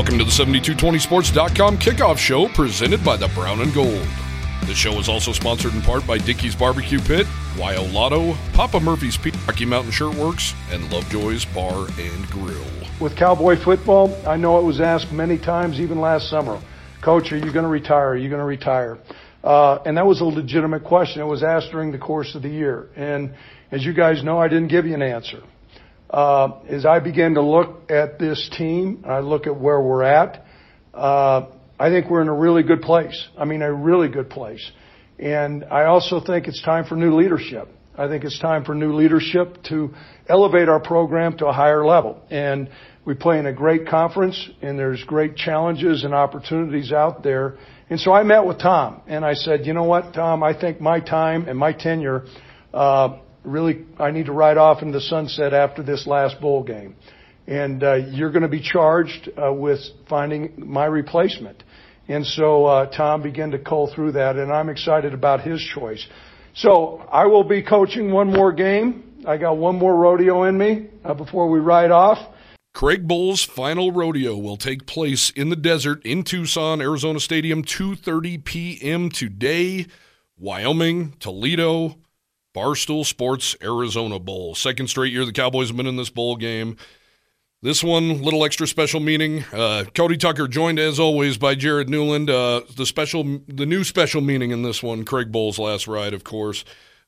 Welcome to the 7220sports.com kickoff show presented by the Brown and Gold. The show is also sponsored in part by Dickey's Barbecue Pit, Wyo Lotto, Papa Murphy's Pizza, Rocky Mountain Shirtworks, and Lovejoy's Bar and Grill. With Cowboy football, I know it was asked many times, even last summer, Coach, are you going to retire? Are you going to retire? Uh, and that was a legitimate question. It was asked during the course of the year. And as you guys know, I didn't give you an answer. Uh, as I begin to look at this team, I look at where we're at, uh, I think we're in a really good place. I mean, a really good place. And I also think it's time for new leadership. I think it's time for new leadership to elevate our program to a higher level. And we play in a great conference, and there's great challenges and opportunities out there. And so I met with Tom, and I said, you know what, Tom, I think my time and my tenure uh, really I need to ride off into the sunset after this last bowl game. And uh, you're going to be charged uh, with finding my replacement. And so uh, Tom began to cull through that, and I'm excited about his choice. So I will be coaching one more game. I got one more rodeo in me uh, before we ride off. Craig Bohl's final rodeo will take place in the desert in Tucson, Arizona Stadium, 2:30 p.m. today. Wyoming, Toledo, Barstool Sports Arizona Bowl. Second straight year the Cowboys have been in this bowl game. This one, little extra special meaning. Uh, Cody Tucker joined as always by Jared Newland. Uh, the special, the new special meaning in this one, Craig Bohl's last ride, of course.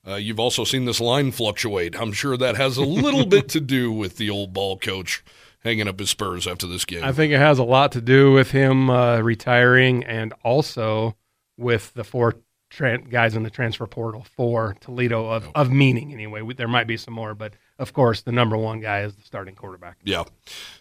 Uh, you've also seen this line fluctuate. I'm sure that has a little bit to do with the old ball coach hanging up his spurs after this game. I think it has a lot to do with him uh, retiring and also with the four tran- guys in the transfer portal for Toledo of, of meaning anyway. We, there might be some more, but of course the number one guy is the starting quarterback. Yeah.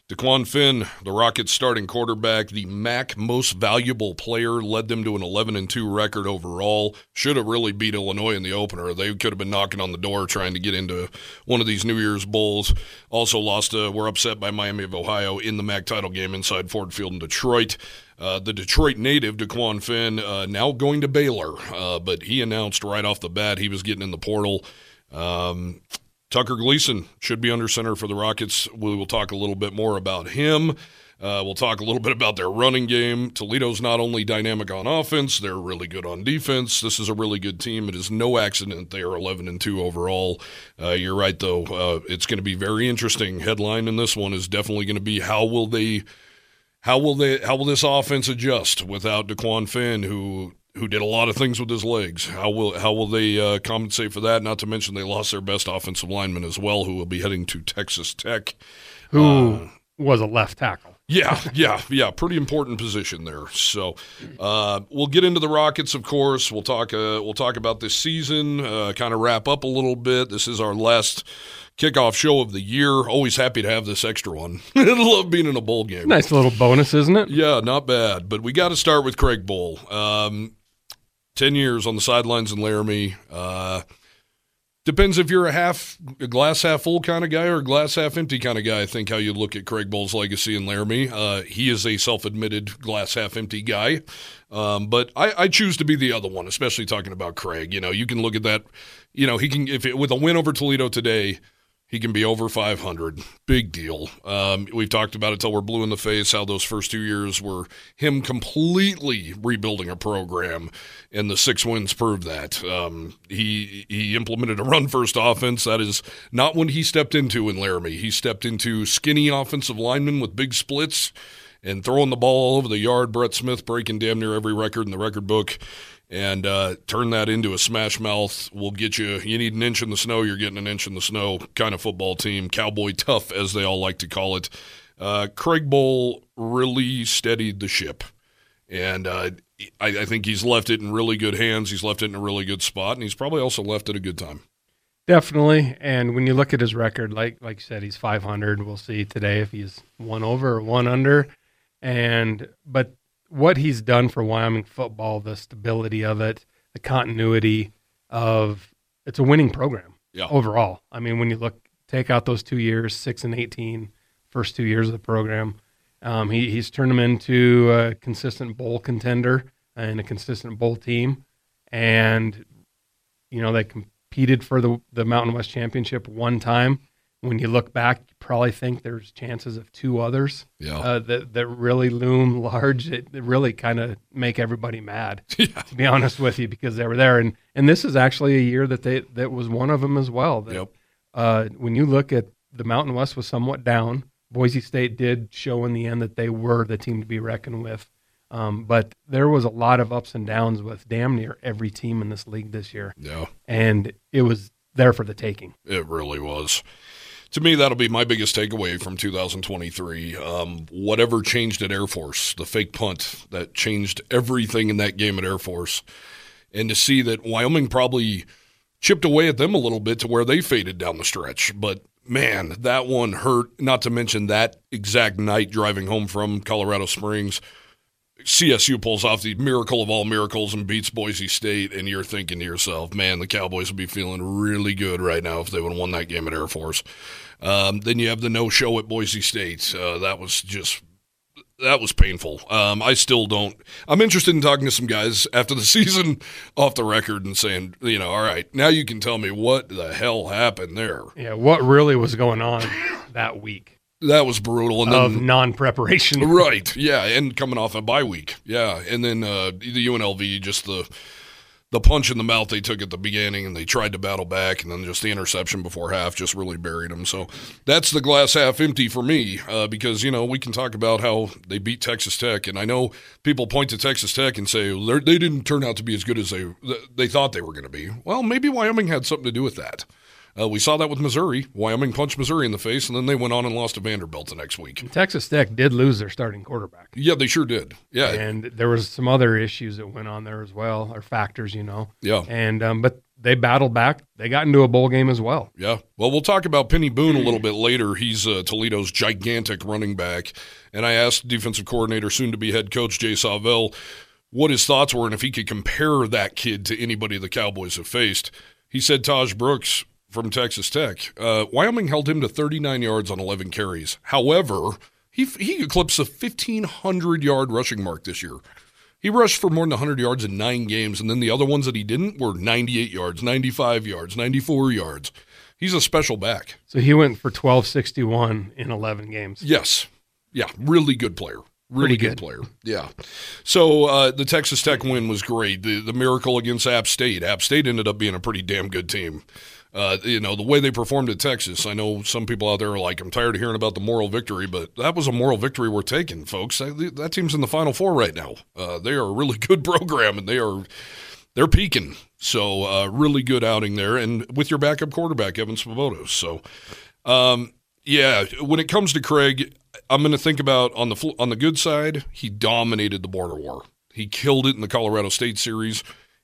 DeQuan Finn, the Rockets starting quarterback, the MAC most valuable player, led them to an 11 and 2 record overall. Should have really beat Illinois in the opener. They could have been knocking on the door trying to get into one of these New Year's Bowls. Also lost, to, were upset by Miami of Ohio in the MAC title game inside Ford Field in Detroit. Uh, the Detroit native, DeQuan Finn, uh, now going to Baylor, uh, but he announced right off the bat he was getting in the portal. Um, Tucker Gleason should be under center for the Rockets. We will talk a little bit more about him. Uh, we'll talk a little bit about their running game. Toledo's not only dynamic on offense, they're really good on defense. This is a really good team. It is no accident they are 11 and 2 overall. Uh, you're right, though. Uh, it's going to be very interesting. Headline in this one is definitely going to be how will they how will they? How will this offense adjust without DeQuan Finn, who who did a lot of things with his legs? How will how will they uh, compensate for that? Not to mention they lost their best offensive lineman as well, who will be heading to Texas Tech, who uh, was a left tackle. Yeah, yeah, yeah. Pretty important position there. So uh, we'll get into the Rockets, of course. We'll talk. Uh, we'll talk about this season. Uh, kind of wrap up a little bit. This is our last kickoff show of the year. Always happy to have this extra one. Love being in a bowl game. Nice little bonus, isn't it? Yeah, not bad. But we got to start with Craig Bohl. Um, Ten years on the sidelines in Laramie. Uh, depends if you're a half, a glass half full kind of guy or a glass half empty kind of guy. I think how you look at Craig Bohl's legacy in Laramie. Uh, he is a self-admitted glass half empty guy. Um, but I, I, choose to be the other one, especially talking about Craig. You know, you can look at that. You know, he can if it, with a win over Toledo today, he can be over 500. Big deal. Um, we've talked about it till we're blue in the face how those first two years were him completely rebuilding a program, and the six wins proved that. Um, he he implemented a run first offense. That is not when he stepped into in Laramie. He stepped into skinny offensive linemen with big splits and throwing the ball all over the yard. Brett Smith breaking damn near every record in the record book and uh, turn that into a smash mouth. We'll get you. You need an inch in the snow. You're getting an inch in the snow kind of football team. Cowboy tough, as they all like to call it. Uh, Craig Bohl really steadied the ship, and uh, I, I, think he's left it in really good hands. He's left it in a really good spot, and he's probably also left it a good time. Definitely, and when you look at his record, like like you said, he's 500. We'll see today if he's one over or one under. And but what he's done for Wyoming football, the stability of it, the continuity of it's a winning program Yeah. overall. I mean, when you look, take out those two years, six and 18, first two years of the program, um, he, he's turned them into a consistent bowl contender and a consistent bowl team. And, you know, they competed for the, the Mountain West Championship one time. When you look back, probably think there's chances of two others Yeah. uh, that, that really loom large. It, it really kind of make everybody mad yeah. to be honest with you, because they were there. And and this is actually a year that they that was one of them as well. That, Yep. uh, when you look at the Mountain West was somewhat down. Boise State did show in the end that they were the team to be reckoned with. Um, but there was a lot of ups and downs with damn near every team in this league this year, Yeah. and it was there for the taking. It really was. To me, that'll be my biggest takeaway from 2023. Um, whatever changed at Air Force, the fake punt that changed everything in that game at Air Force, and to see that Wyoming probably chipped away at them a little bit to where they faded down the stretch. But man, that one hurt. Not to mention that exact night driving home from Colorado Springs. CSU pulls off the miracle of all miracles and beats Boise State, and you're thinking to yourself, man, the Cowboys would be feeling really good right now if they would have won that game at Air Force. Um, then you have the no show at Boise State. Uh, that was just. That was painful. Um, I still don't. I'm interested in talking to some guys after the season off the record and saying, you know, all right, now you can tell me what the hell happened there. Yeah, what really was going on that week That was brutal. And of then non-preparation? Right. Yeah, and coming off a bye week. Yeah, and then uh, the UNLV just the the punch in the mouth they took at the beginning, and they tried to battle back, and then just the interception before half just really buried them. So that's the glass half empty for me, uh, because you know we can talk about how they beat Texas Tech, and I know people point to Texas Tech and say "They're- they didn't turn out to be as good as they they thought they were going to be. Well, maybe Wyoming had something to do with that. Uh, we saw that with Missouri. Wyoming punched Missouri in the face, and then they went on and lost to Vanderbilt the next week. Texas Tech did lose their starting quarterback. Yeah, they sure did. Yeah, and there was some other issues that went on there as well, or factors, you know. yeah. And um, but they battled back. They got into a bowl game as well. Yeah. Well, we'll talk about Peny Boone a little bit later. He's uh, Toledo's gigantic running back. And I asked defensive coordinator, soon to be head coach Jay Sawvel, what his thoughts were and if he could compare that kid to anybody the Cowboys have faced. He said Tahj Brooks from Texas Tech. Uh, Wyoming held him to 39 yards on 11 carries. However, he, he eclipsed the 1,500 yard rushing mark this year. He rushed for more than 100 yards in nine games, and then the other ones that he didn't were 98 yards, 95 yards, 94 yards. He's a special back. So he went for twelve sixty one in eleven games. Yes. Yeah, really good player. Really good. good. player. Yeah. So uh, the Texas Tech win was great. The, the miracle against App State. App State ended up being a pretty damn good team. Uh, you know, the way they performed at Texas, I know some people out there are like, I'm tired of hearing about the moral victory, but that was a moral victory we're taking, folks. That, that team's in the Final Four right now. Uh, they are a really good program, and they are they're peaking. So uh, really good outing there, and with your backup quarterback Evan Svoboda. So um, yeah, when it comes to Craig, I'm going to think about on the on the good side, he dominated the border war. He killed it in the Colorado State series.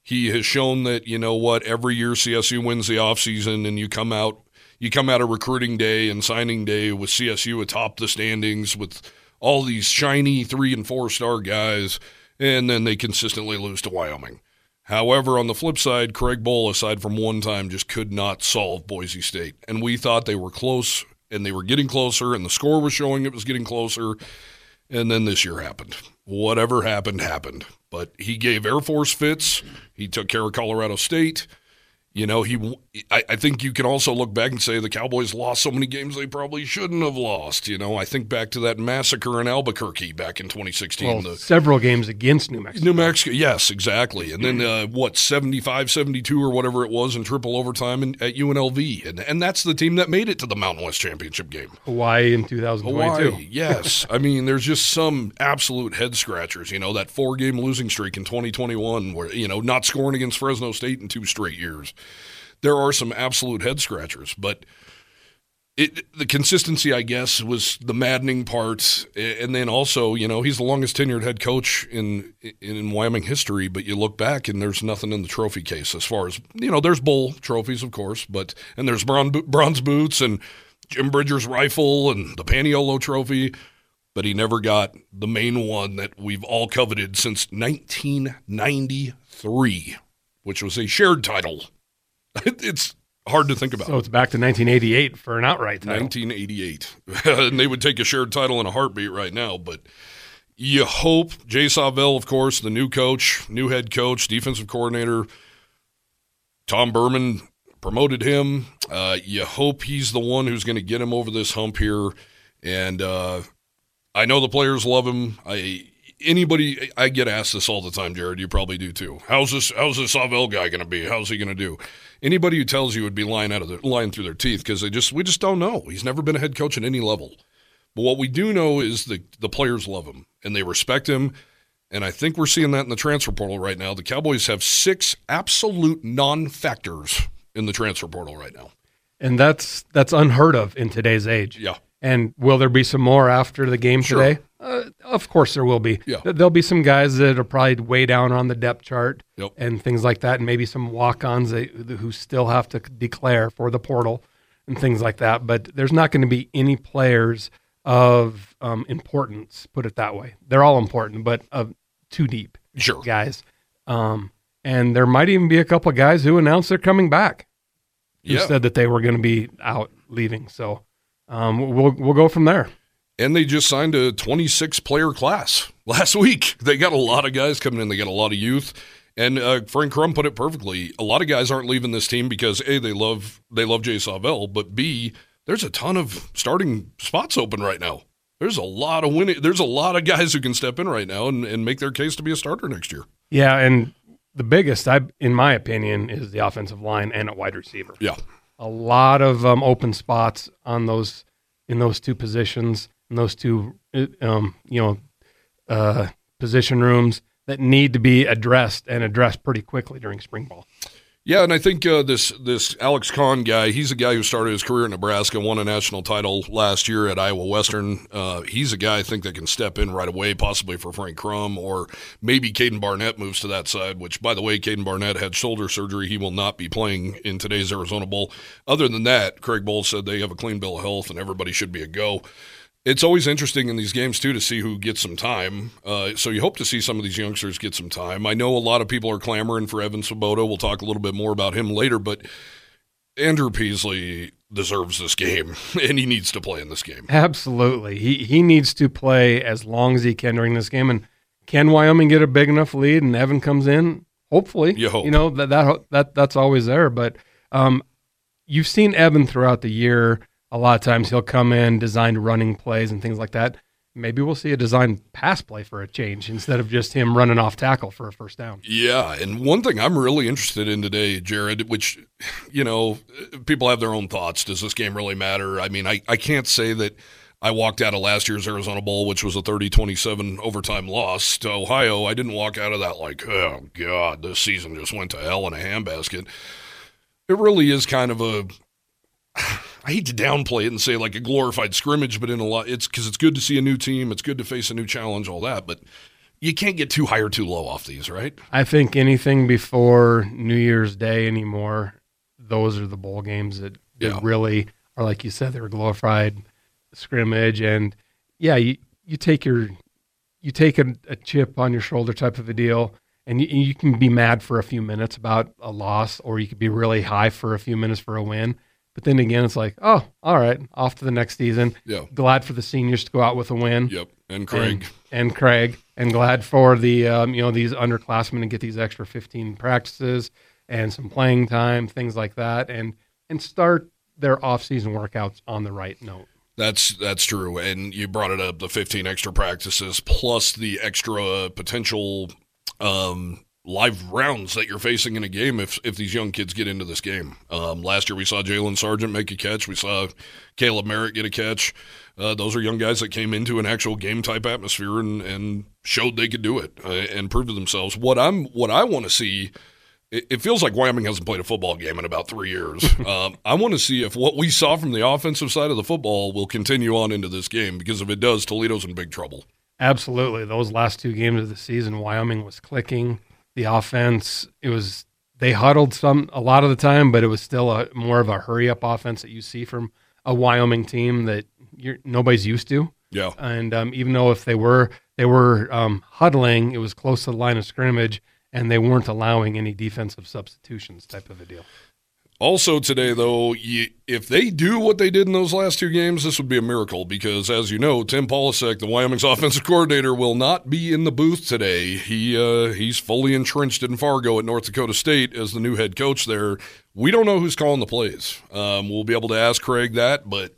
He has shown that you know what every year CSU wins the offseason and you come out you come out of recruiting day and signing day with CSU atop the standings with all these shiny 3 and 4 star guys and then they consistently lose to Wyoming. However, on the flip side, Craig Bohl, aside from one time, just could not solve Boise State. And we thought they were close and they were getting closer, and the score was showing it was getting closer. And then this year happened. Whatever happened, happened. But he gave Air Force fits. He took care of Colorado State. You know, he. I, I think you can also look back and say the Cowboys lost so many games they probably shouldn't have lost. You know, I think back to that massacre in Albuquerque back in 2016. Well, the, several games against New Mexico. New Mexico, yes, exactly. And then uh, what, 75 72 or whatever it was in triple overtime in, at UNLV. And, and that's the team that made it to the Mountain West Championship game. Hawaii in 2022. Hawaii, yes. I mean, there's just some absolute head scratchers. You know, that four game losing streak in 2021, where, you know, not scoring against Fresno State in two straight years. There are some absolute head scratchers, but it, the consistency, I guess, was the maddening part, and then also, you know, he's the longest tenured head coach in in Wyoming history. But you look back, and there's nothing in the trophy case as far as you know. There's bowl trophies, of course, but and there's bronze boots and Jim Bridger's rifle and the Paniolo Trophy, but he never got the main one that we've all coveted since 1993, which was a shared title. it's hard to think about. So it's back to 1988 for an outright title. 1988. and they would take a shared title in a heartbeat right now, but you hope Jay Sawvel, of course, the new coach, new head coach, defensive coordinator, Tom Burman promoted him. Uh, you hope he's the one who's going to get him over this hump here. And uh, I know the players love him. I anybody I get asked this all the time, Jared. You probably do too. How's this? How's this Sawvel guy going to be? How's he going to do? Anybody who tells you would be lying out of their lying through their teeth because they just we just don't know. He's never been a head coach at any level. But what we do know is the the players love him and they respect him. And I think we're seeing that in the transfer portal right now. The Cowboys have six absolute non-factors in the transfer portal right now. And that's that's unheard of in today's age. Yeah. And will there be some more after the game sure. today? Uh, of course, there will be. Yeah. There'll be some guys that are probably way down on the depth chart yep. and things like that, and maybe some walk-ons that, who still have to declare for the portal and things like that. But there's not going to be any players of um, importance. Put it that way. They're all important, but of too deep. Sure, guys. Um, and there might even be a couple of guys who announced they're coming back. Who yeah. said that they were going to be out leaving. So um, we'll we'll go from there. And they just signed a 26 player class last week. They got a lot of guys coming in. They got a lot of youth. And uh, Frank Crum put it perfectly. A lot of guys aren't leaving this team because a they love they love Jay Sawvel, but b there's a ton of starting spots open right now. There's a lot of winning. There's a lot of guys who can step in right now and, and make their case to be a starter next year. Yeah, and the biggest, I, in my opinion, is the offensive line and a wide receiver. Yeah, a lot of um, open spots on those in those two positions, in those two, um, you know, uh, position rooms that need to be addressed and addressed pretty quickly during spring ball. Yeah, and I think uh, this this Alex Kahn guy, he's a guy who started his career in Nebraska, won a national title last year at Iowa Western. Uh, he's a guy I think that can step in right away, possibly for Frank Crum, or maybe Caden Barnett moves to that side. Which, by the way, Caden Barnett had shoulder surgery; he will not be playing in today's Arizona Bowl. Other than that, Craig Bohl said they have a clean bill of health and everybody should be a go it's always interesting in these games too to see who gets some time. Uh, so you hope to see some of these youngsters get some time. I know a lot of people are clamoring for Evan Svoboda. We'll talk a little bit more about him later, but Andrew Peasley deserves this game, and he needs to play in this game. Absolutely, he he needs to play as long as he can during this game. And can Wyoming get a big enough lead and Evan comes in? Hopefully, you hope. You know that that that that's always there, but um, you've seen Evan throughout the year a lot of times he'll come in, designed running plays and things like that. Maybe we'll see a designed pass play for a change instead of just him running off tackle for a first down. Yeah, and one thing I'm really interested in today, Jared, which, you know, people have their own thoughts. Does this game really matter? I mean, I, I can't say that I walked out of last year's Arizona Bowl, which was a 30 27 overtime loss to Ohio. I didn't walk out of that like, oh, God, this season just went to hell in a handbasket. It really is kind of a I hate to downplay it and say like a glorified scrimmage, but in a lot, it's because it's good to see a new team. It's good to face a new challenge, all that. But you can't get too high or too low off these, right? I think anything before New Year's Day anymore, those are the bowl games that, that yeah. really are, like you said, they were glorified scrimmage. And yeah, you, you take your you take a, a chip on your shoulder type of a deal and you, you, can be mad for a few minutes about a loss, or you could be really high for a few minutes for a win. But then again, it's like, oh, all right, off to the next season. Yeah. Glad for the seniors to go out with a win. Yep. And Craig. And, and Craig. And glad for the um, you know these underclassmen to get these extra 15 practices and some playing time, things like that, and and start their off-season workouts on the right note. That's that's true, and you brought it up the 15 extra practices plus the extra potential um, live rounds that you're facing in a game if if these young kids get into this game. Um, last year we saw Jalen Sargent make a catch. We saw Caleb Merritt get a catch. Uh, those are young guys that came into an actual game type atmosphere and, and showed they could do it uh, and proved to themselves. What I'm what I want to see it, it feels like Wyoming hasn't played a football game in about three years. um, I want to see if what we saw from the offensive side of the football will continue on into this game because if it does, Toledo's in big trouble. Absolutely. Those last two games of the season, Wyoming was clicking. The offense, it was they huddled some a lot of the time, but it was still a more of a hurry up offense that you see from a Wyoming team that you're, nobody's used to. Yeah. And um, even though if they were they were um, huddling, it was close to the line of scrimmage, and they weren't allowing any defensive substitutions, type of a deal. Also today, though, you, if they do what they did in those last two games, this would be a miracle because, as you know, Tim Polasek, the Wyoming's offensive coordinator, will not be in the booth today. He uh, he's fully entrenched in Fargo at North Dakota State as the new head coach there. We don't know who's calling the plays. Um, we'll be able to ask Craig that, but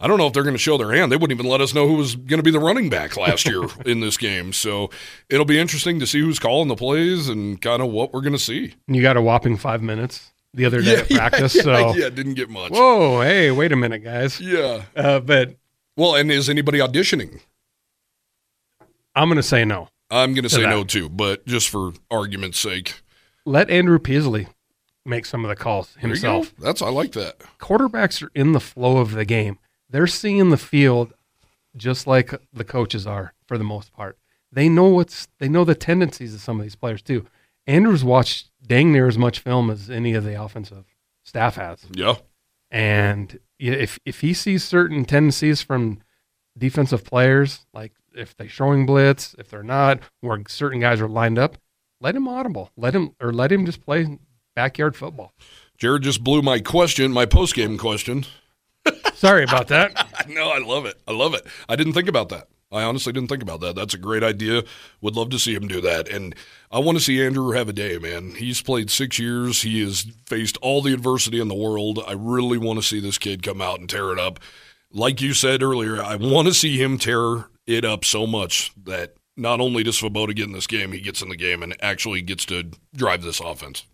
I don't know if they're going to show their hand. They wouldn't even let us know who was going to be the running back last year in this game. So it'll be interesting to see who's calling the plays and kind of what we're going to see. You got a whopping five minutes the other day at practice. Yeah, so yeah, didn't get much. whoa, hey, wait a minute, guys. Yeah. Uh, but Well, and is anybody auditioning? I'm going to say no. I'm going to say that. no too, but just for argument's sake. Let Andrew Peasley make some of the calls himself. That's I like that. Quarterbacks are in the flow of the game. They're seeing the field just like the coaches are for the most part. They know what's they know the tendencies of some of these players too. Andrews watched dang near as much film as any of the offensive staff has. Yeah. And if if he sees certain tendencies from defensive players, like if they're showing blitz, if they're not, where certain guys are lined up, let him audible. Let him or let him just play backyard football. Jared just blew my question, my post game question. Sorry about that. no, I love it. I love it. I didn't think about that. I honestly didn't think about that. That's a great idea. Would love to see him do that. And I want to see Andrew have a day, man. He's played six years. He has faced all the adversity in the world. I really want to see this kid come out and tear it up. Like you said earlier, I want to see him tear it up so much that not only does Svoboda get in this game, he gets in the game and actually gets to drive this offense.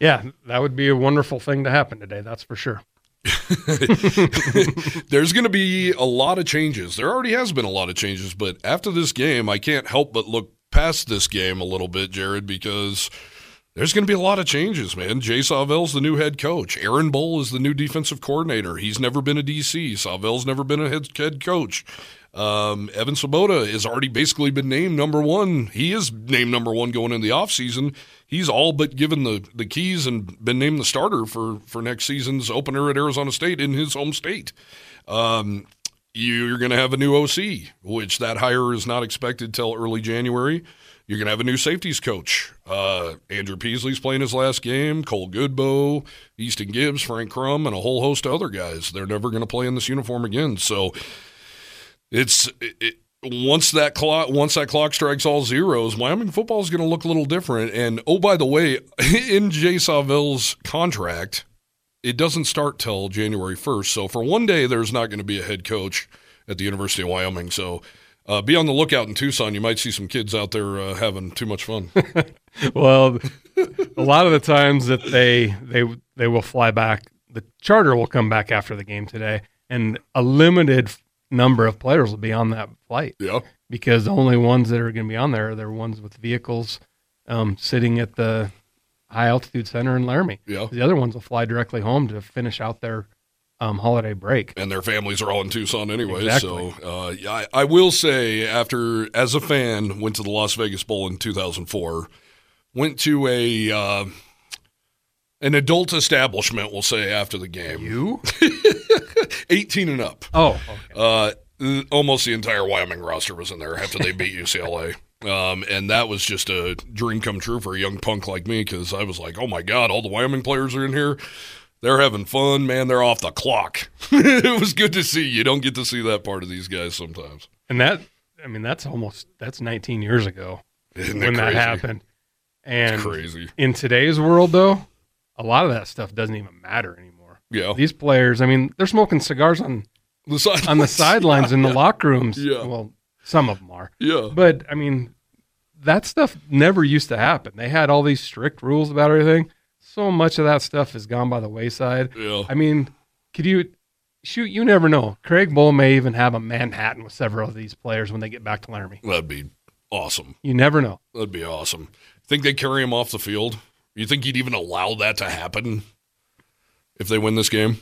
Yeah, that would be a wonderful thing to happen today. That's for sure. There's going to be a lot of changes. There already has been a lot of changes, but after this game, I can't help but look past this game a little bit, Jared, because there's going to be a lot of changes, man. Jay Sawvel's the new head coach. Aaron Bohl is the new defensive coordinator. He's never been a DC. Sawvel's never been a head, head coach. Um, Evan Svoboda has already basically been named number one. He is named number one going into the offseason. He's all but given the, the keys and been named the starter for, for next season's opener at Arizona State in his home state. Um, you're going to have a new OC, which that hire is not expected till early January. You're going to have a new safeties coach. Uh, Andrew Peasley's playing his last game. Cole Godbout, Easton Gibbs, Frank Crum, and a whole host of other guys. They're never going to play in this uniform again. So it's it, once that clock once that clock strikes all zeros, Wyoming football is going to look a little different. And oh, by the way, in Jay Sawvel's contract, it doesn't start till January 1st. So for one day, there's not going to be a head coach at the University of Wyoming. So uh, be on the lookout in Tucson. You might see some kids out there uh, having too much fun. well, a lot of the times that they they they will fly back, the charter will come back after the game today, and a limited number of players will be on that flight. Yeah, because the only ones that are going to be on there are the ones with vehicles um, sitting at the high altitude center in Laramie. Yeah, the other ones will fly directly home to finish out their um, holiday break. And their families are all in Tucson anyway. Exactly. So uh, I, I will say, after as a fan, went to the Las Vegas Bowl in 2004. Went to a uh, an adult establishment. We'll say after the game. You, 18 and up. Oh, okay. uh, almost the entire Wyoming roster was in there after they beat UCLA. Um, and that was just a dream come true for a young punk like me because I was like, oh my God, all the Wyoming players are in here they're having fun, man. They're off the clock. it was good to see. You don't get to see that part of these guys sometimes. And that, I mean, that's almost that's 19 years ago Isn't when that, that happened. And it's crazy. in today's world, though, a lot of that stuff doesn't even matter anymore. Yeah, these players, I mean, they're smoking cigars on the sidelines. on the sidelines yeah, in the yeah. locker rooms. Yeah. Well, some of them are. Yeah. But I mean, that stuff never used to happen. They had all these strict rules about everything so much of that stuff has gone by the wayside. Yeah. I mean, could you shoot? You never know. Craig Bohl may even have a Manhattan with several of these players when they get back to Laramie. That'd be awesome. You never know. That'd be awesome. Think they carry him off the field You think he'd even allow that to happen if they win this game?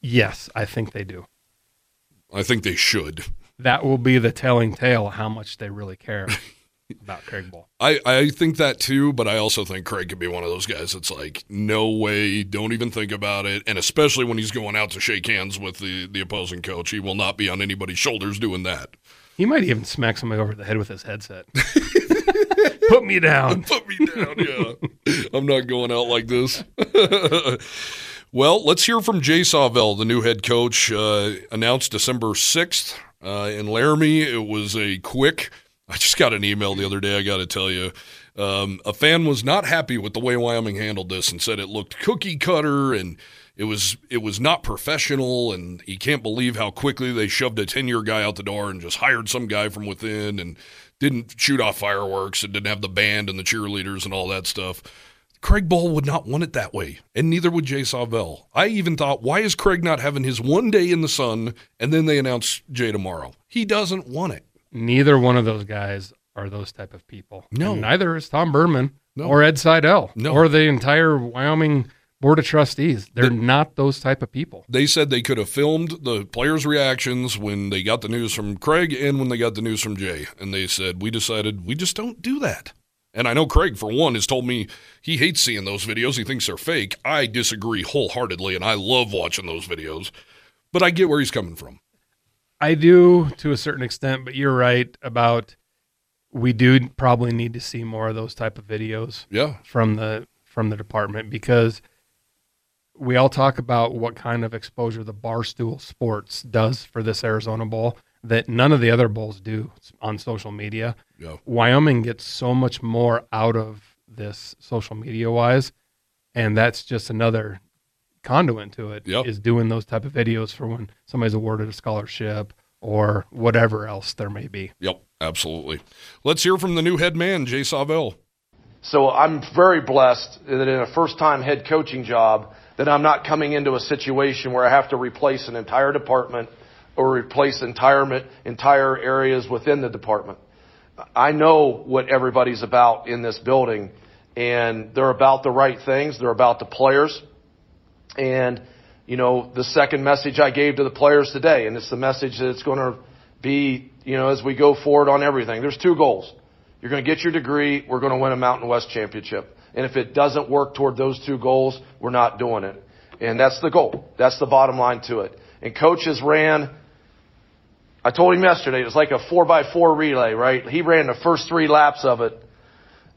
Yes, I think they do. I think they should. That will be the telling tale how much they really care about Craig Bohl. I, I think that too, but I also think Craig could be one of those guys that's like, no way, don't even think about it. And especially when he's going out to shake hands with the, the opposing coach, he will not be on anybody's shoulders doing that. He might even smack somebody over the head with his headset. Put me down. Put me down, yeah. I'm not going out like this. well, let's hear from Jay Sawvel, the new head coach, uh, announced December 6th uh, in Laramie. It was a quick I just got an email the other day, I got to tell you. Um, a fan was not happy with the way Wyoming handled this and said it looked cookie cutter and it was it was not professional and he can't believe how quickly they shoved a 10-year guy out the door and just hired some guy from within and didn't shoot off fireworks and didn't have the band and the cheerleaders and all that stuff. Craig Bohl would not want it that way, and neither would Jay Sawvel. I even thought, why is Craig not having his one day in the sun and then they announce Jay tomorrow? He doesn't want it. Neither one of those guys are those type of people. No. And neither is Tom Burman No. or Ed Seidel No. or the entire Wyoming Board of Trustees. They're The- not those type of people. They said they could have filmed the players' reactions when they got the news from Craig and when they got the news from Jay. And they said, we decided we just don't do that. And I know Craig, for one, has told me he hates seeing those videos. He thinks they're fake. I disagree wholeheartedly, and I love watching those videos. But I get where he's coming from. I do to a certain extent, but you're right about we do probably need to see more of those type of videos Yeah. from the from the department because we all talk about what kind of exposure the Barstool Sports does for this Arizona Bowl that none of the other bowls do on social media. Yeah. Wyoming gets so much more out of this social media wise, and that's just another conduit to it. Yep. Is doing those type of videos for when somebody's awarded a scholarship or whatever else there may be. Yep. Absolutely. Let's hear from the new head man, Jay Sawvel. So I'm very blessed that in a first time head coaching job that I'm not coming into a situation where I have to replace an entire department or replace entire entire areas within the department. I know what everybody's about in this building and they're about the right things, they're about the players. And you know, the second message I gave to the players today and it's the message that it's going to be, you know, as we go forward on everything. There's two goals. You're going to get your degree. We're going to win a Mountain West championship. And if it doesn't work toward those two goals, we're not doing it. And that's the goal. That's the bottom line to it. And coach has ran, I told him yesterday, it was like a four by four relay, right? He ran the first three laps of it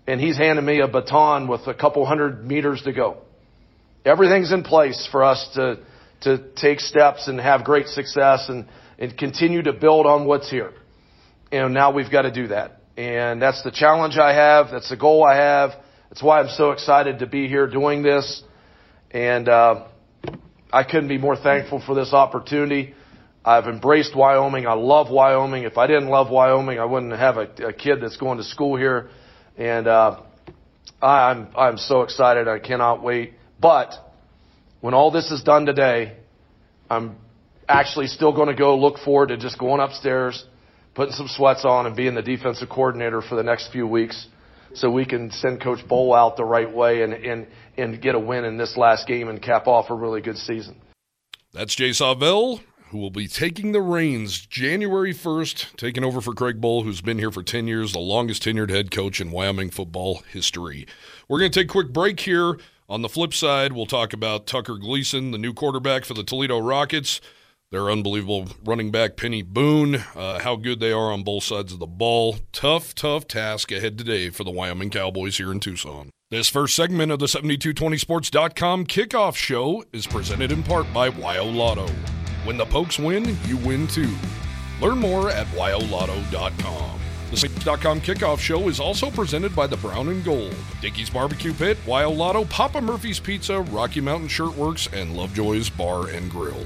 and he's handing me a baton with a couple hundred meters to go. Everything's in place for us to, to take steps and have great success and, and continue to build on what's here. And now we've got to do that. And that's the challenge I have. That's the goal I have. That's why I'm so excited to be here doing this. And uh, I couldn't be more thankful for this opportunity. I've embraced Wyoming. I love Wyoming. If I didn't love Wyoming, I wouldn't have a, a kid that's going to school here. And uh, I'm I'm so excited. I cannot wait. But when all this is done today, I'm actually still going to go look forward to just going upstairs, putting some sweats on, and being the defensive coordinator for the next few weeks, so we can send Coach Bohl out the right way and and and get a win in this last game and cap off a really good season. That's Jay Sawvel, who will be taking the reins January 1st, taking over for Craig Bohl, who's been here for 10 years, the longest tenured head coach in Wyoming football history. We're going to take a quick break here. On the flip side, we'll talk about Tucker Gleason, the new quarterback for the Toledo Rockets, their unbelievable running back, Peny Boone, uh, how good they are on both sides of the ball. Tough, tough task ahead today for the Wyoming Cowboys here in Tucson. This first segment of the 7220sports.com kickoff show is presented in part by Wyo Lotto. When the Pokes win, you win too. Learn more at wyolotto.com. The Saints.com kickoff show is also presented by the Brown and Gold, Dickey's Barbecue Pit, Wyo Lotto, Papa Murphy's Pizza, Rocky Mountain Shirtworks, and Lovejoy's Bar and Grill.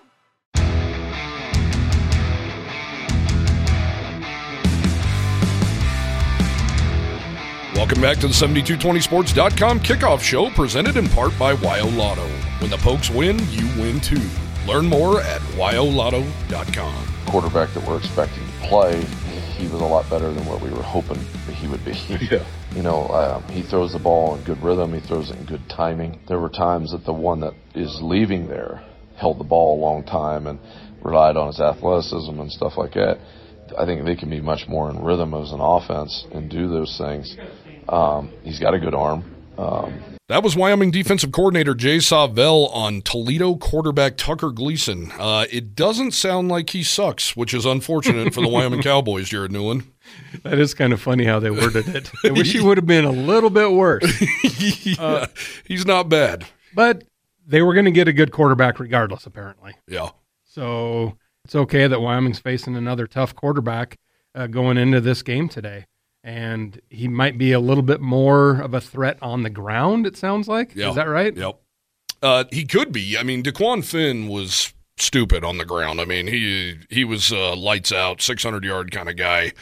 Welcome back to the 7220sports.com kickoff show presented in part by Wyo Lotto. When the Pokes win, you win too. Learn more at wyolotto.com. Quarterback that we're expecting to play, he was a lot better than what we were hoping that he would be. Yeah. You know, um, he throws the ball in good rhythm. He throws it in good timing. There were times that the one that is leaving there held the ball a long time and relied on his athleticism and stuff like that. I think they can be much more in rhythm as an offense and do those things. Um, he's got a good arm. Um, that was Wyoming defensive coordinator Jay Sawvel on Toledo quarterback Tucker Gleason. Uh, it doesn't sound like he sucks, which is unfortunate for the Wyoming Cowboys, Jared Newland. That is kind of funny how they worded it. I wish he would have been a little bit worse. yeah, uh, he's not bad. But they were going to get a good quarterback regardless, apparently. Yeah. So it's okay that Wyoming's facing another tough quarterback uh, going into this game today and he might be a little bit more of a threat on the ground. It sounds like. Is that right? Yep. Uh, he could be. I mean, Dequan Finn was stupid on the ground. I mean, he he was uh, lights out, six hundred yard kind of guy.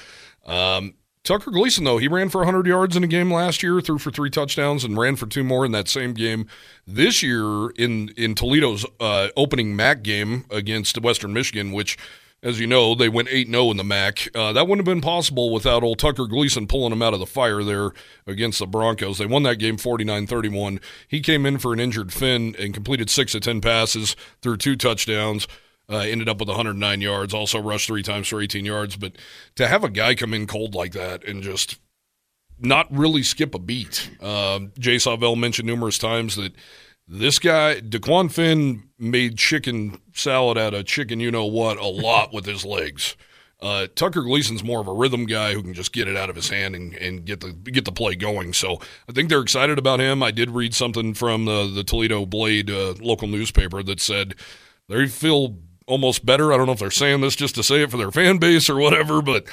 Um, Tucker Gleason, though, he ran for 100 yards in a game last year, threw for three touchdowns, and ran for two more in that same game. This year, in in Toledo's uh, opening MAC game against Western Michigan, which as you know, they went 8 0 in the MAC. Uh, that wouldn't have been possible without old Tucker Gleason pulling them out of the fire there against the Broncos. They won that game 49 31. He came in for an injured Finn and completed 6 of 10 passes, threw two touchdowns. Uh, ended up with 109 yards, also rushed three times for 18 yards. But to have a guy come in cold like that and just not really skip a beat, uh, Jay Sawvel mentioned numerous times that this guy, Dequan Finn, made chicken salad out of chicken, you know what, a lot with his legs. Uh, Tucker Gleason's more of a rhythm guy who can just get it out of his hand and, and get the get the play going. So I think they're excited about him. I did read something from the, the Toledo Blade uh, local newspaper that said they feel almost better. I don't know if they're saying this just to say it for their fan base or whatever, but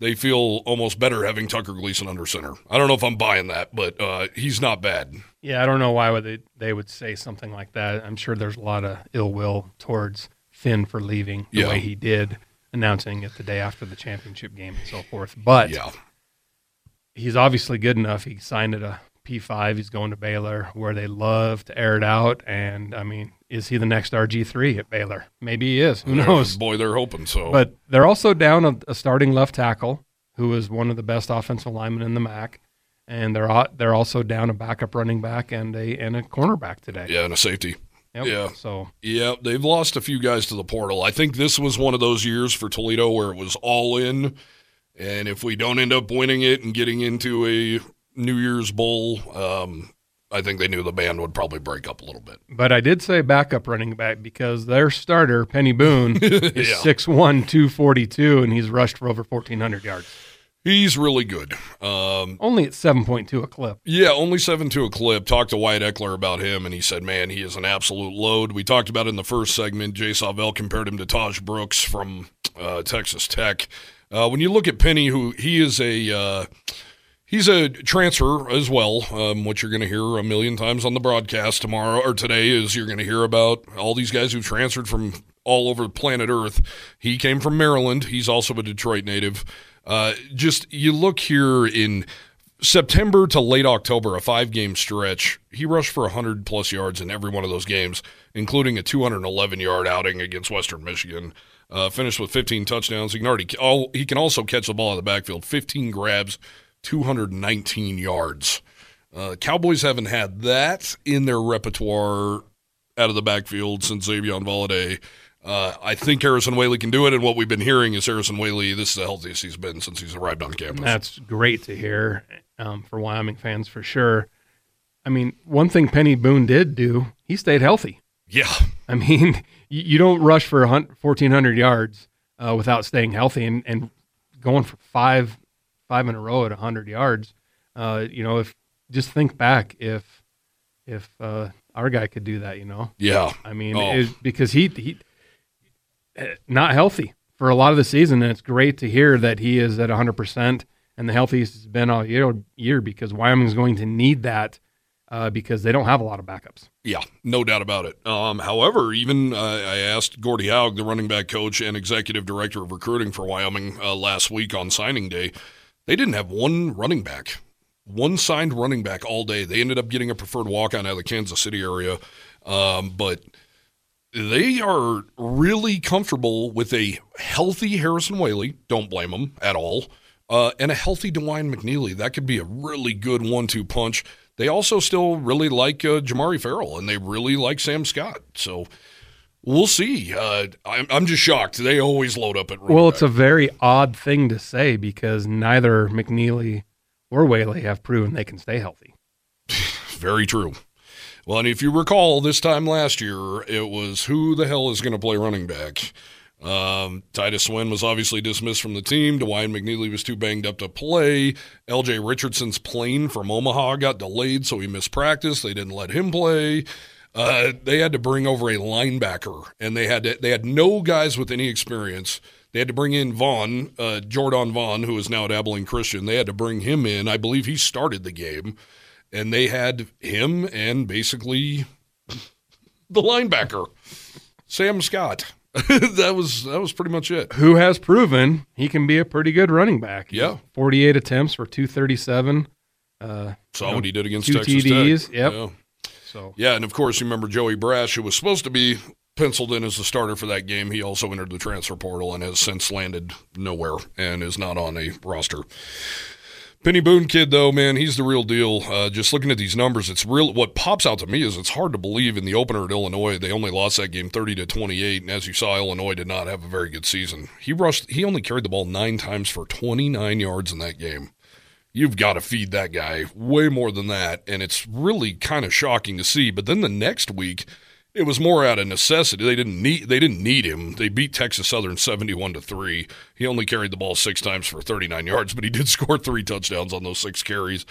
they feel almost better having Tucker Gleason under center. I don't know if I'm buying that, but uh, he's not bad. Yeah, I don't know why would they they would say something like that. I'm sure there's a lot of ill will towards Finn for leaving the yeah. way he did, announcing it the day after the championship game and so forth. But yeah. he's obviously good enough. He signed at a P5. He's going to Baylor, where they love to air it out. And I mean, is he the next RG three at Baylor? Maybe he is. Who knows? Boy, they're hoping so. But they're also down a, a starting left tackle who is one of the best offensive linemen in the MAC and they're they're also down a backup running back and a and a cornerback today. Yeah, and a safety. Yep. Yeah. So yeah, they've lost a few guys to the portal. I think this was one of those years for Toledo where it was all in, and if we don't end up winning it and getting into a New Year's Bowl, um, I think they knew the band would probably break up a little bit. But I did say backup running back because their starter Peny Boone is six one two forty two, and he's rushed for over fourteen hundred yards. He's really good. Um, only at 7.2 a clip. Yeah, only 7.2 a clip. Talked to Wyatt Ekeler about him, and he said, man, he is an absolute load. We talked about in the first segment. Jay Sawvel compared him to Tahj Brooks from uh, Texas Tech. Uh, when you look at Peny, who he is a. Uh, He's a transfer as well, um, which you're going to hear a million times on the broadcast tomorrow or today. Is you're going to hear about all these guys who transferred from all over the planet Earth. He came from Maryland. He's also a Detroit native. Uh, just you look here in September to late October, a five game stretch, he rushed for 100 plus yards in every one of those games, including a 211 yard outing against Western Michigan. Uh, finished with 15 touchdowns. He can already all, he can also catch the ball in the backfield. 15 grabs, 219 yards. Uh, Cowboys haven't had that in their repertoire out of the backfield since Xavier Valladay uh, I think Harrison Waylee can do it, and what we've been hearing is Harrison Waylee. This is the healthiest he's been since he's arrived on campus. That's great to hear um, for Wyoming fans for sure. I mean, one thing Peny Boone did do, he stayed healthy. Yeah, I mean, you don't rush for 1,400 yards uh, without staying healthy and, and going for five five in a row at 100 yards. Uh, you know, if just think back if if uh, our guy could do that. You know, Yeah. I mean, Oh. it, because he he eh, not healthy for a lot of the season, and it's great to hear that he is at 100 percent and the healthiest he's been all year. Year because Wyoming's going to need that uh, because they don't have a lot of backups. Yeah, no doubt about it. Um, however, even uh, I asked Gordy Haug, the running back coach and executive director of recruiting for Wyoming, uh, last week on signing day. They didn't have one running back, one signed running back all day. They ended up getting a preferred walk on out of the Kansas City area, um, but they are really comfortable with a healthy Harrison Waylee. Don't blame them at all. Uh, and a healthy Dawaiian McNeely. That could be a really good one two punch. They also still really like uh, Jamari Ferrell and they really like Sam Scott. So we'll see. Uh, I'm, I'm just shocked. They always load up at running Well, it's a very odd thing to say because neither McNeely or Waylee have proven they can stay healthy. very true. Well, and if you recall, this time last year, it was who the hell is going to play running back? Um, Titus Swen was obviously dismissed from the team. Dawaiian McNeely was too banged up to play. LJ Richardson's plane from Omaha got delayed, so he missed practice. They didn't let him play. Uh, they had to bring over a linebacker, and they had to, they had no guys with any experience. They had to bring in Vaughn, uh, Jordan Vaughn, who is now at Abilene Christian. They had to bring him in. I believe he started the game, and they had him and basically the linebacker, Sam Scott. that was that was pretty much it. Who has proven he can be a pretty good running back? Yeah. 48 attempts for 237. Uh, Saw what he did against two Texas TDs, Tech. yep. Yeah. So Yeah, and of course, you remember Joey Braasch, who was supposed to be penciled in as the starter for that game. He also entered the transfer portal and has since landed nowhere and is not on a roster. Peny Boone kid, though, man, he's the real deal. Uh, just looking at these numbers, it's real. What pops out to me is it's hard to believe in the opener at Illinois they only lost that game thirty to twenty eight, and as you saw, Illinois did not have a very good season. He rushed. He only carried the ball nine times for twenty nine yards in that game you've got to feed that guy way more than that. And it's really kind of shocking to see. But then the next week, it was more out of necessity. They didn't need they didn't need him. They beat Texas Southern seventy one to three. He only carried the ball six times for thirty nine yards, but he did score three touchdowns on those six carries.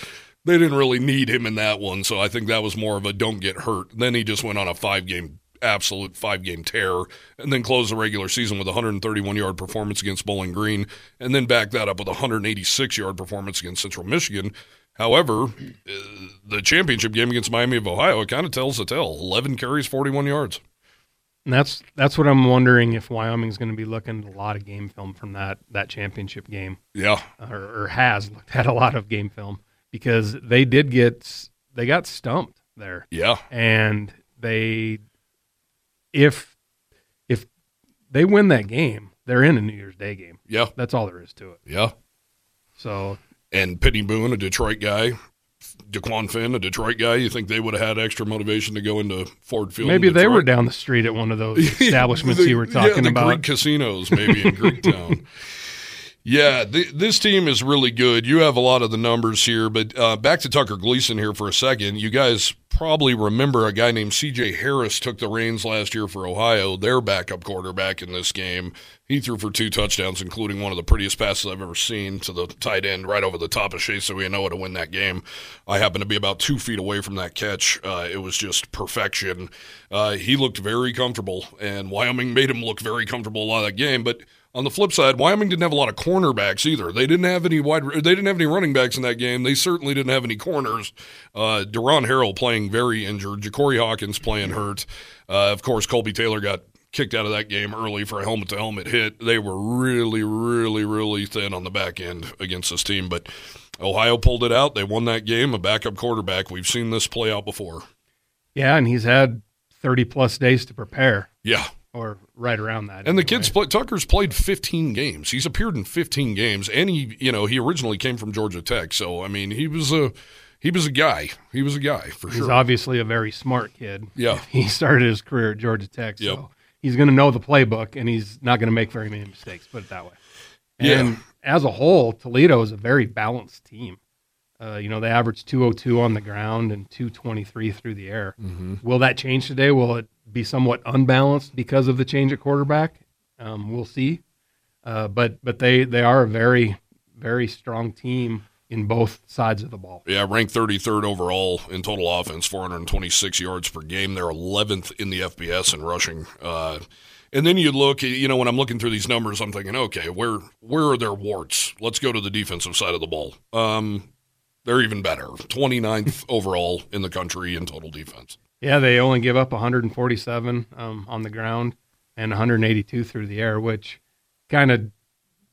They didn't really need him in that one, so I think that was more of a don't get hurt. Then he just went on a five game absolute five game tear and then close the regular season with a 131 yard performance against Bowling Green and then back that up with a 186 yard performance against Central Michigan. However, uh, the championship game against Miami of Ohio, it kind of tells the tale. 11 carries, 41 yards. and that's that's what I'm wondering if Wyoming's going to be looking at a lot of game film from that that championship game, Yeah. or, or has looked at a lot of game film because they did get they got stumped there. Yeah. and they if if they win that game, they're in a New Year's Day game. Yeah. That's all there is to it. Yeah. So And Peny Boone, a Detroit guy, DeQuan Finn, a Detroit guy, you think they would have had extra motivation to go into Ford Field? maybe they were down the street at one of those establishments The- you were yeah, talking the about. Greek casinos, maybe in Greektown. Yeah, th- this team is really good. You have a lot of the numbers here, but uh, back to Tucker Gleason here for a second. You guys probably remember a guy named C.J. Harris took the reins last year for Ohio, their backup quarterback in this game. He threw for two touchdowns, including one of the prettiest passes I've ever seen to the tight end right over the top of Shae Suiaunoa to win that game. I happened to be about two feet away from that catch. Uh, it was just perfection. Uh, he looked very comfortable, and Wyoming made him look very comfortable a lot of that game, but on the flip side, Wyoming didn't have a lot of cornerbacks either. They didn't have any wide. They didn't have any running backs in that game. They certainly didn't have any corners. Uh, Deron Harrell playing very injured. Ja'Cory Hawkins playing hurt. Uh, of course, Kolbey Taylor got kicked out of that game early for a helmet to helmet hit. They were really, really, really thin on the back end against this team. But Ohio pulled it out. They won that game. A backup quarterback. We've seen this play out before. yeah, and he's had 30 plus days to prepare, Yeah. Or right around that. And the kid's play, Tucker's played 15 games. He's appeared in 15 games, and he, you know, he originally came from Georgia Tech. So I mean, he was a he was a guy. He was a guy for He's sure. He's obviously a very smart kid. Yeah. He started his career at Georgia Tech, so Yep. he's going to know the playbook and he's not going to make very many mistakes, put it that way. Yeah. And as a whole, Toledo is a very balanced team. Uh, you know, they average 202 on the ground and 223 through the air. Mm-hmm. Will that change today? Will it be somewhat unbalanced because of the change at quarterback? Um, we'll see. Uh, but but they they are a very very strong team in both sides of the ball. Yeah, ranked 33rd overall in total offense, 426 yards per game. They're 11th in the FBS in rushing. Uh, and then you look, you know, when I'm looking through these numbers, I'm thinking, okay, where where are their warts? Let's go to the defensive side of the ball. Um, they're even better, 29th overall in the country in total defense. Yeah, they only give up 147 um, on the ground and 182 through the air, which kind of,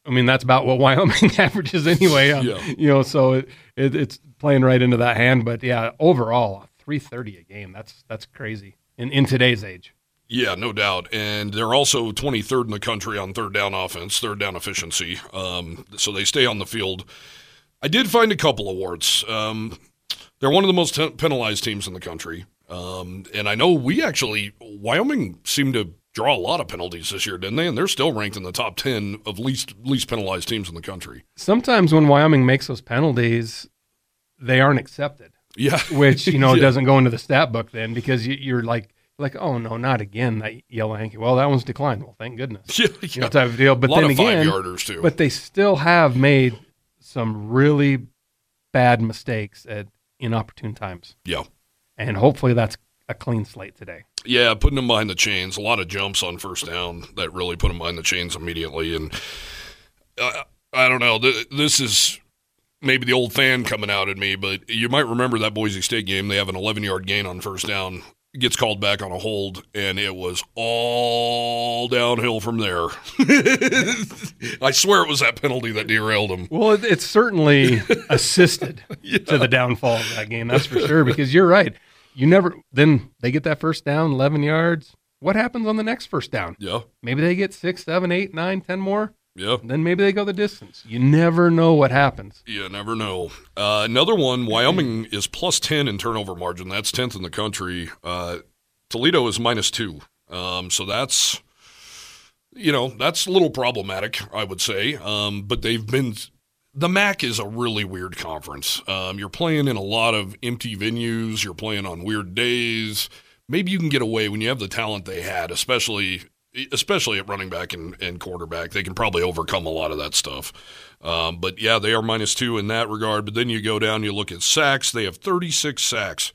I mean, that's about what Wyoming averages anyway. Um, Yeah. You know, so it, it, it's playing right into that hand. But yeah, overall, 330 a game. That's that's crazy in in today's age. Yeah, no doubt. And they're also 23rd in the country on third down offense, third down efficiency. Um, so they stay on the field. I did find a couple awards. Um, they're one of the most ten- penalized teams in the country. Um, and I know we actually, Wyoming seemed to draw a lot of penalties this year, didn't they? And they're still ranked in the top 10 of least least penalized teams in the country. Sometimes when Wyoming makes those penalties, they aren't accepted. Yeah. which you know Yeah. doesn't go into the stat book then because you, you're like like oh no not again that yellow hanky well that one's declined well thank goodness Yeah, you know type of deal but then again five-yarders, too. but they still have made some really bad mistakes at inopportune times yeah. and hopefully that's a clean slate today Yeah, putting them behind the chains. A lot of jumps on first down that really put them behind the chains immediately. And uh, I don't know. Th- This is maybe the old fan coming out at me, but you might remember that Boise State game. They have an 11 yard gain on first down. Gets called back on a hold, and it was all downhill from there. I swear it was that penalty that derailed him. well it, it's certainly assisted to the downfall of that game that's for sure because you're right you never then they get that first down 11 yards what happens on the next first down Yeah, Maybe they get six, seven, eight, nine, ten more. Yeah. Then maybe they go the distance. You never know what happens. You never know. Uh, another one, Wyoming is plus 10 in turnover margin. That's 10th in the country. Uh, Toledo is minus two. Um, so that's, you know, that's a little problematic, I would say. Um, but they've been, the MAC is a really weird conference. Um, you're playing in a lot of empty venues, you're playing on weird days. Maybe you can get away when you have the talent they had, especially. Especially at running back and, and quarterback, they can probably overcome a lot of that stuff. Um, but yeah, they are minus two in that regard. But then you go down, you look at sacks. They have 36 sacks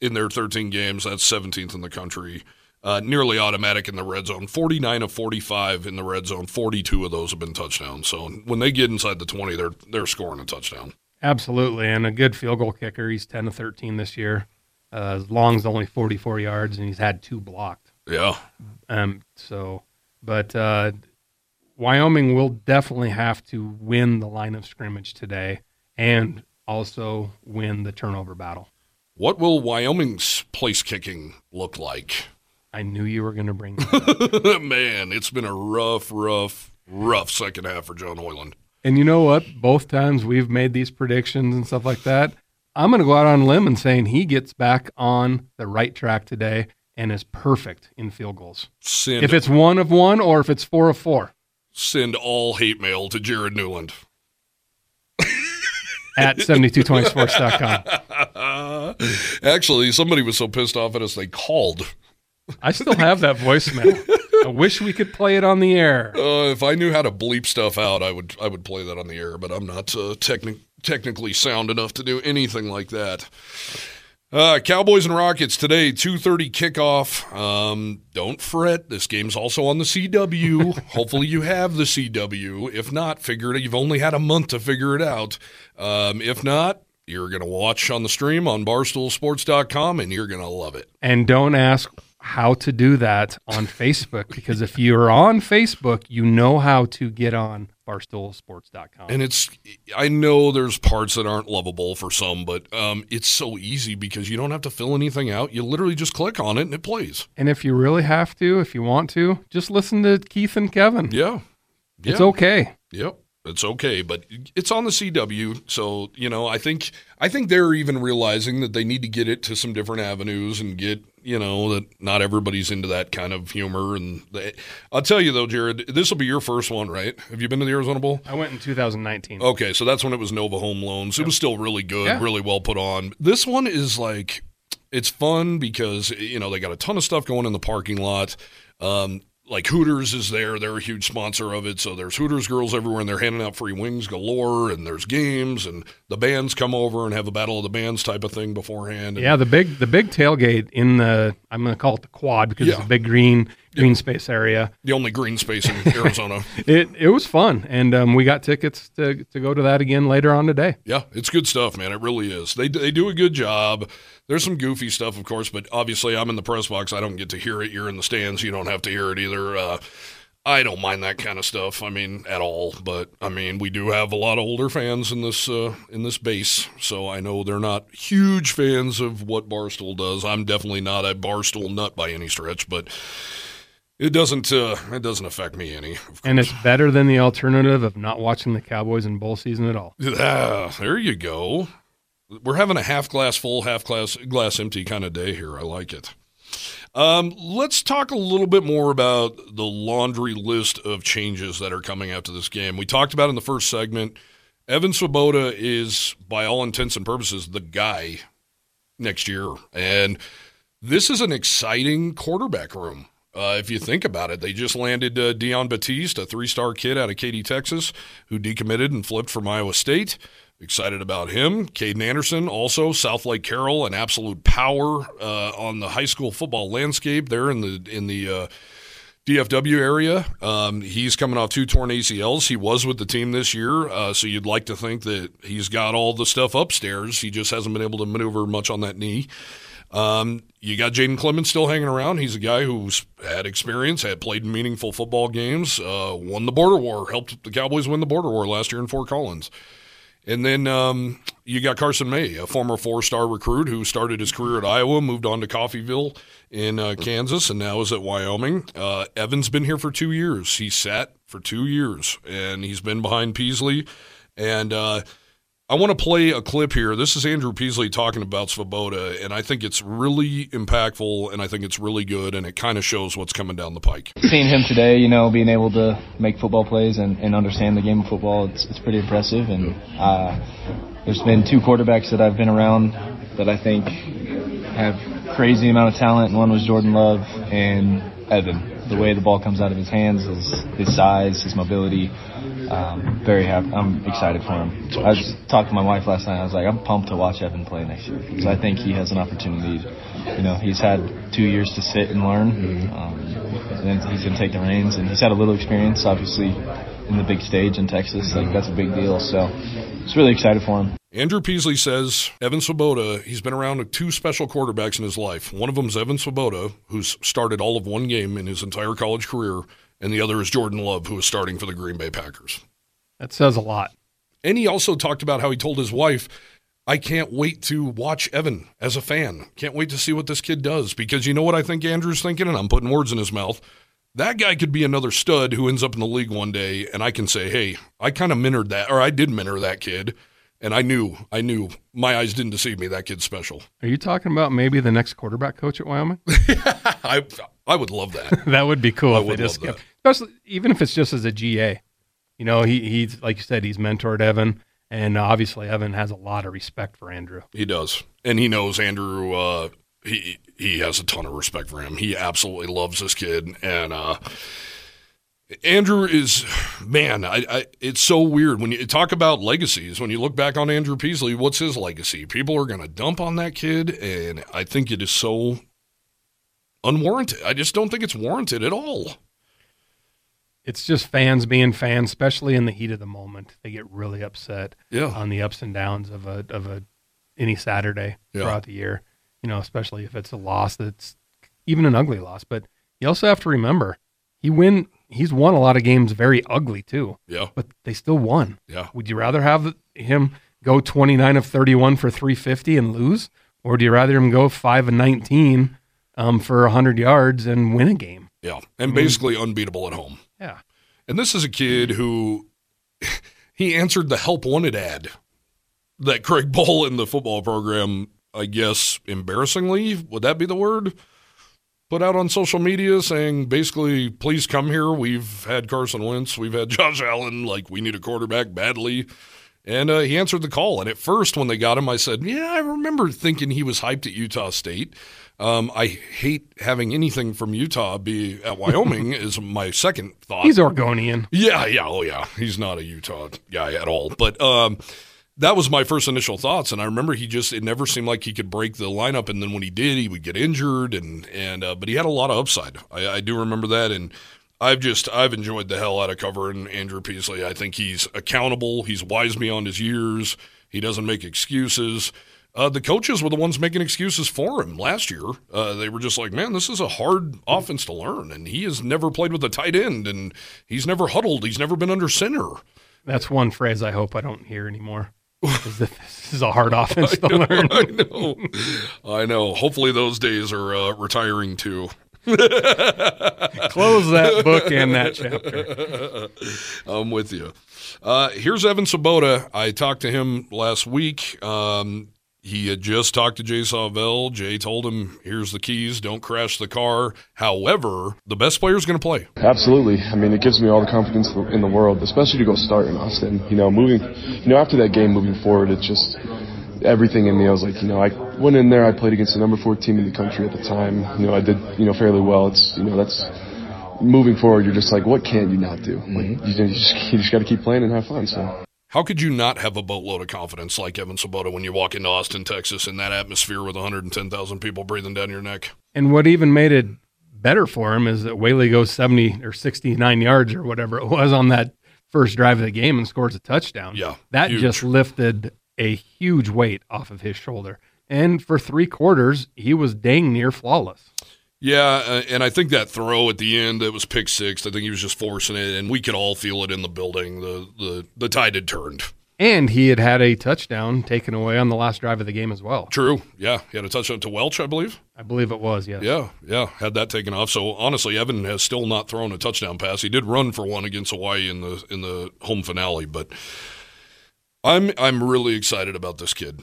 in their 13 games. That's 17th in the country. Uh, nearly automatic in the red zone. 49 of 45 in the red zone. 42 of those have been touchdowns. So when they get inside the 20, they're they're scoring a touchdown. Absolutely, and a good field goal kicker. He's ten to thirteen this year. Uh, long as only forty four yards, and he's had two blocked. Yeah, Um, so, but uh, Wyoming will definitely have to win the line of scrimmage today, and also win the turnover battle. what will Wyoming's place kicking look like? I knew you were going to bring that up. Man, it's been a rough, rough, rough second half for John Hoyland. And you know what? Both times we've made these predictions and stuff like that. I'm going to go out on a limb and saying he gets back on the right track today and is perfect in field goals. Send If it's one of one or if it's four of four send all hate mail to Jared Newland. at 7220sports.com. Actually, somebody was so pissed off at us they called. I still have that voicemail. I wish we could play it on the air. Uh, if I knew how to bleep stuff out, I would I would play that on the air, but I'm not uh, techni- technically sound enough to do anything like that. Uh, Cowboys and Rockets today, 2:30 kickoff. Um, don't fret, this game's also on the CW. Hopefully you have the CW. If not, figure it. You've only had a month to figure it out. Um, if not, you're gonna watch on the stream on BarstoolSports.com, and you're gonna love it. And don't ask how to do that on Facebook because if you're on Facebook, you know how to get on barstoolsports.com. And it's, I know there's parts that aren't lovable for some, but um, it's so easy because you don't have to fill anything out. You literally just click on it and it plays. And if you really have to, if you want to, just listen to Keith and Kevin. Yeah. It's okay. Yep. It's okay, but it's on the CW, so you know. I think I think they're even realizing that they need to get it to some different avenues and get you know that not everybody's into that kind of humor. And they, I'll tell you though, Jared, this will be your first one, right? Have you been to the Arizona Bowl? I went in 2019. Okay, so that's when it was Nova Home Loans. It was still really good, Yeah. really well put on. This one is like it's fun because you know they got a ton of stuff going in the parking lot. Um, like Hooters is there. They're a huge sponsor of it. So there's Hooters girls everywhere and they're handing out free wings galore and there's games and the bands come over and have a battle of the bands type of thing beforehand. And Yeah, the big the big tailgate in the I'm going to call it the quad because it's a big green green space area. The only green space in Arizona. It it was fun, and um, we got tickets to to go to that again later on today. Yeah, it's good stuff, man. It really is. They they do a good job. There's some goofy stuff, of course, but obviously I'm in the press box. I don't get to hear it. You're in the stands. You don't have to hear it either. Uh, I don't mind that kind of stuff. I mean, at all. But I mean, we do have a lot of older fans in this uh, in this base, so I know they're not huge fans of what Barstool does. I'm definitely not a Barstool nut by any stretch, but it doesn't uh, it doesn't affect me any. Of And it's better than the alternative of not watching the Cowboys in bowl season at all. Ah, there you go. We're having a half glass full, half glass glass empty kind of day here. I like it. Um, let's talk a little bit more about the laundry list of changes that are coming after this game. We talked about in the first segment. Evan Svoboda is, by all intents and purposes, the guy next year, and this is an exciting quarterback room. Uh, if you think about it, they just landed uh, Dion Batiste, a three-star kid out of Katy, Texas, who decommitted and flipped from Iowa State. Excited about him. Caden Anderson, also South Lake Carroll, an absolute power uh, on the high school football landscape there in the in the uh, DFW area. Um, he's coming off two torn ACLs. He was with the team this year, uh, so you'd like to think that he's got all the stuff upstairs. He just hasn't been able to maneuver much on that knee. Um, you got Jayden Clemons still hanging around. He's a guy who's had experience, had played meaningful football games, uh, won the border war, helped the Cowboys win the border war last year in Fort Collins. And then um, you got Carson May, a former four star recruit who started his career at Iowa, moved on to Coffeyville in uh, Kansas, and now is at Wyoming. Uh, Evan's been here for two years. He sat for two years, and he's been behind Peasley. And uh, I want to play a clip here. This is Andrew Peasley talking about Svoboda, and I think it's really impactful, and I think it's really good, and it kind of shows what's coming down the pike. Seeing him today, you know, being able to make football plays and, and understand the game of football, it's, it's pretty impressive. And uh, there's been two quarterbacks that I've been around that I think have crazy amount of talent. And one was Jordan Love and Evan. The way the ball comes out of his hands, his, his size, his mobility. Um, very happy. I'm excited for him. I just talked to my wife last night. I was like, I'm pumped to watch Evan play next year. So I think he has an opportunity. You know, he's had two years to sit and learn. Um, and he's going to take the reins. And he's had a little experience, obviously, in the big stage in Texas. Like that's a big deal. So, just really excited for him. Andrew Peasley says Evan Svoboda, he's been around two special quarterbacks in his life. One of them is Evan Svoboda, who's started all of one game in his entire college career, and the other is Jordan Love, who is starting for the Green Bay Packers. That says a lot. And he also talked about how he told his wife, I can't wait to watch Evan as a fan. Can't wait to see what this kid does. Because you know what I think Andrew's thinking, and I'm putting words in his mouth. That guy could be another stud who ends up in the league one day, and I can say, hey, I kind of mentored that, or I did mentor that kid, and I knew, I knew my eyes didn't deceive me. That kid's special. Are you talking about maybe the next quarterback coach at Wyoming? I, I would love that. that would be cool I if they would just love kept- especially even if it's just as a GA. You know, he he's like you said, he's mentored Evan, and obviously Evan has a lot of respect for Andrew. He does, and he knows Andrew. Uh, he he has a ton of respect for him. He absolutely loves this kid, and uh, Andrew is man. I, I it's so weird when you talk about legacies. When you look back on Andrew Peasley, what's his legacy? People are going to dump on that kid, and I think it is so unwarranted. I just don't think it's warranted at all. It's just fans being fans, especially in the heat of the moment. They get really upset Yeah. on the ups and downs of a of a any Saturday Yeah. throughout the year. You know, especially if it's a loss that's even an ugly loss. But you also have to remember he win he's won a lot of games very ugly too. Yeah, But they still won. yeah. Would you rather have him go 29 of 31 for 350 and lose? Or do you rather him go 5 and 19 um, for 100 yards and win a game? Yeah, and basically unbeatable at home. And this is a kid who he answered the help wanted ad that Craig Bohl in the football program, I guess, embarrassingly, would that be the word? Put out on social media saying basically, please come here. We've had Carson Wentz, we've had Josh Allen, like we need a quarterback badly. And uh, he answered the call. And at first, when they got him, I said, Yeah, I remember thinking he was hyped at Utah State. Um, I hate having anything from Utah be at Wyoming, is my second thought. He's Oregonian. Yeah, yeah, oh yeah. He's not a Utah guy at all. But um, that was my first initial thoughts, and I remember he just it never seemed like he could break the lineup, and then when he did, he would get injured, and and uh, but he had a lot of upside. I, I do remember that, and I've just I've enjoyed the hell out of covering Andrew Peasley. I think he's accountable. He's wise beyond his years. He doesn't make excuses. Uh, the coaches were the ones making excuses for him last year. Uh, they were just like, man, this is a hard offense to learn. And he has never played with a tight end, and he's never huddled. He's never been under center. That's one phrase I hope I don't hear anymore. this is a hard offense to I know, learn. I know. I know. Hopefully those days are uh, retiring too. Close that book and that chapter. I'm with you. Uh, here's Evan Svoboda. I talked to him last week. Um, he had just talked to Jay Sawvel. Jay told him, "Here's the keys. Don't crash the car." However, the best player is going to play. Absolutely. I mean, it gives me all the confidence in the world, especially to go start in Austin. You know, moving, you know, after that game, moving forward, it's just everything in me. I was like, you know, I went in there. I played against the number four team in the country at the time. You know, I did, you know, fairly well. It's, you know, that's moving forward. You're just like, what can you not do? Like, you, you just, you just got to keep playing and have fun. So. How could you not have a boatload of confidence like Evan Svoboda when you walk into Austin, Texas, in that atmosphere with 110,000 people breathing down your neck? And what even made it better for him is that Waylee goes 70 or 69 yards or whatever it was on that first drive of the game and scores a touchdown. Yeah, That huge. just lifted a huge weight off of his shoulder. And for three quarters, he was dang near flawless. Yeah, uh, and I think that throw at the end that was pick six. I think he was just forcing it, and we could all feel it in the building. The the the tide had turned. And he had had a touchdown taken away on the last drive of the game as well. True. Yeah, he had a touchdown to Welch, I believe. I believe it was, yes. Yeah, yeah, had that taken off. So honestly, Evan has still not thrown a touchdown pass. He did run for one against Hawaii in the in the home finale, but I'm I'm really excited about this kid.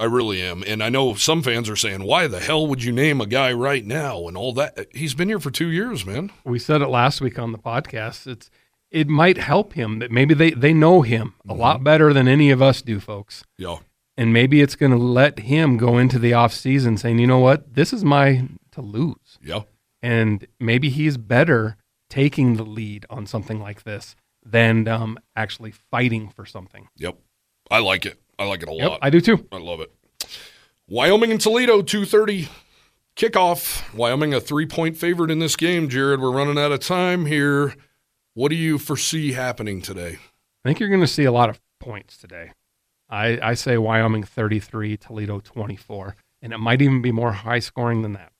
I really am. And I know some fans are saying, "Why the hell would you name a guy right now?" and all that. He's been here for 2 years, man. We said it last week on the podcast. It's it might help him that maybe they, they know him a lot better than any of us do, folks. Yeah. And maybe it's going to let him go into the off season saying, you know what, this is my to lose. Yeah. And maybe he's better taking the lead on something like this than um, actually fighting for something. Yep. I like it. I like it a Yep, lot. I do too. I love it. Wyoming and Toledo, 2:30 kickoff. Wyoming a 3-point favorite in this game, Jared. We're running out of time here. What do you foresee happening today? I think you're going to see a lot of points today. I, I say Wyoming 33, Toledo 24. And it might even be more high scoring than that.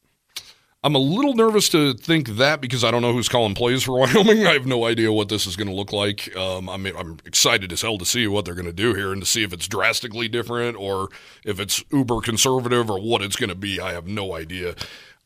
I'm a little nervous to think that because I don't know who's calling plays for Wyoming. I have no idea what this is going to look like. Um, I mean, I'm excited as hell to see what they're going to do here and to see if it's drastically different or if it's uber conservative or what it's going to be. I have no idea.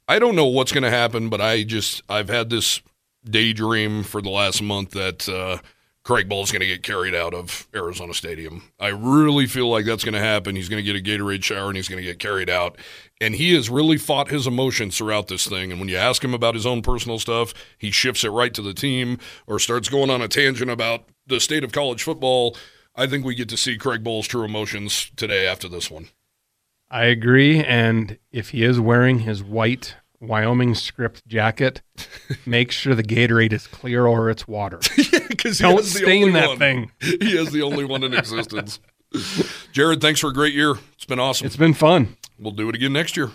I don't know what's going to happen, but I just I've had this daydream for the last month that uh, Craig Bohl is going to get carried out of Arizona Stadium. I really feel like that's going to happen. He's going to get a Gatorade shower and he's going to get carried out. And he has really fought his emotions throughout this thing. And when you ask him about his own personal stuff, he shifts it right to the team or starts going on a tangent about the state of college football. I think we get to see Craig Bohl's true emotions today after this one. I agree. And if he is wearing his white Wyoming script jacket, make sure the Gatorade is clear or it's water. Because Don't stain that thing. He is the only one in existence. Jared, thanks for a great year. It's been awesome. It's been fun. We'll do it again next year.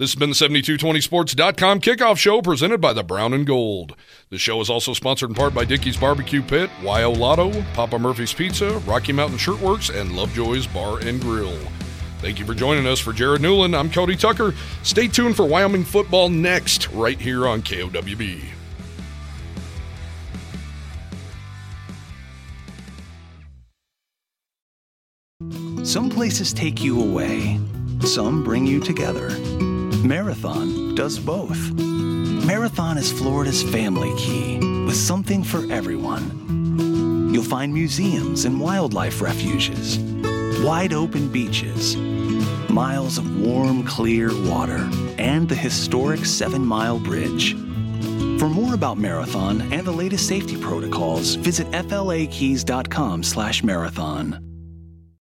This has been the 7220sports.com kickoff show presented by the Brown and Gold. The show is also sponsored in part by Dickey's Barbecue Pit, Wyo Lotto, Papa Murphy's Pizza, Rocky Mountain Shirtworks, and Lovejoy's Bar and Grill. Thank you for joining us. For Jared Newland, I'm Cody Tucker. Stay tuned for Wyoming football next, right here on KOWB. Some places take you away, some bring you together. Marathon does both. Marathon is Florida's family key with something for everyone. You'll find museums and wildlife refuges, wide open beaches, miles of warm, clear water, and the historic Seven Mile Bridge. For more about Marathon and the latest safety protocols, visit flakeys.com/marathon.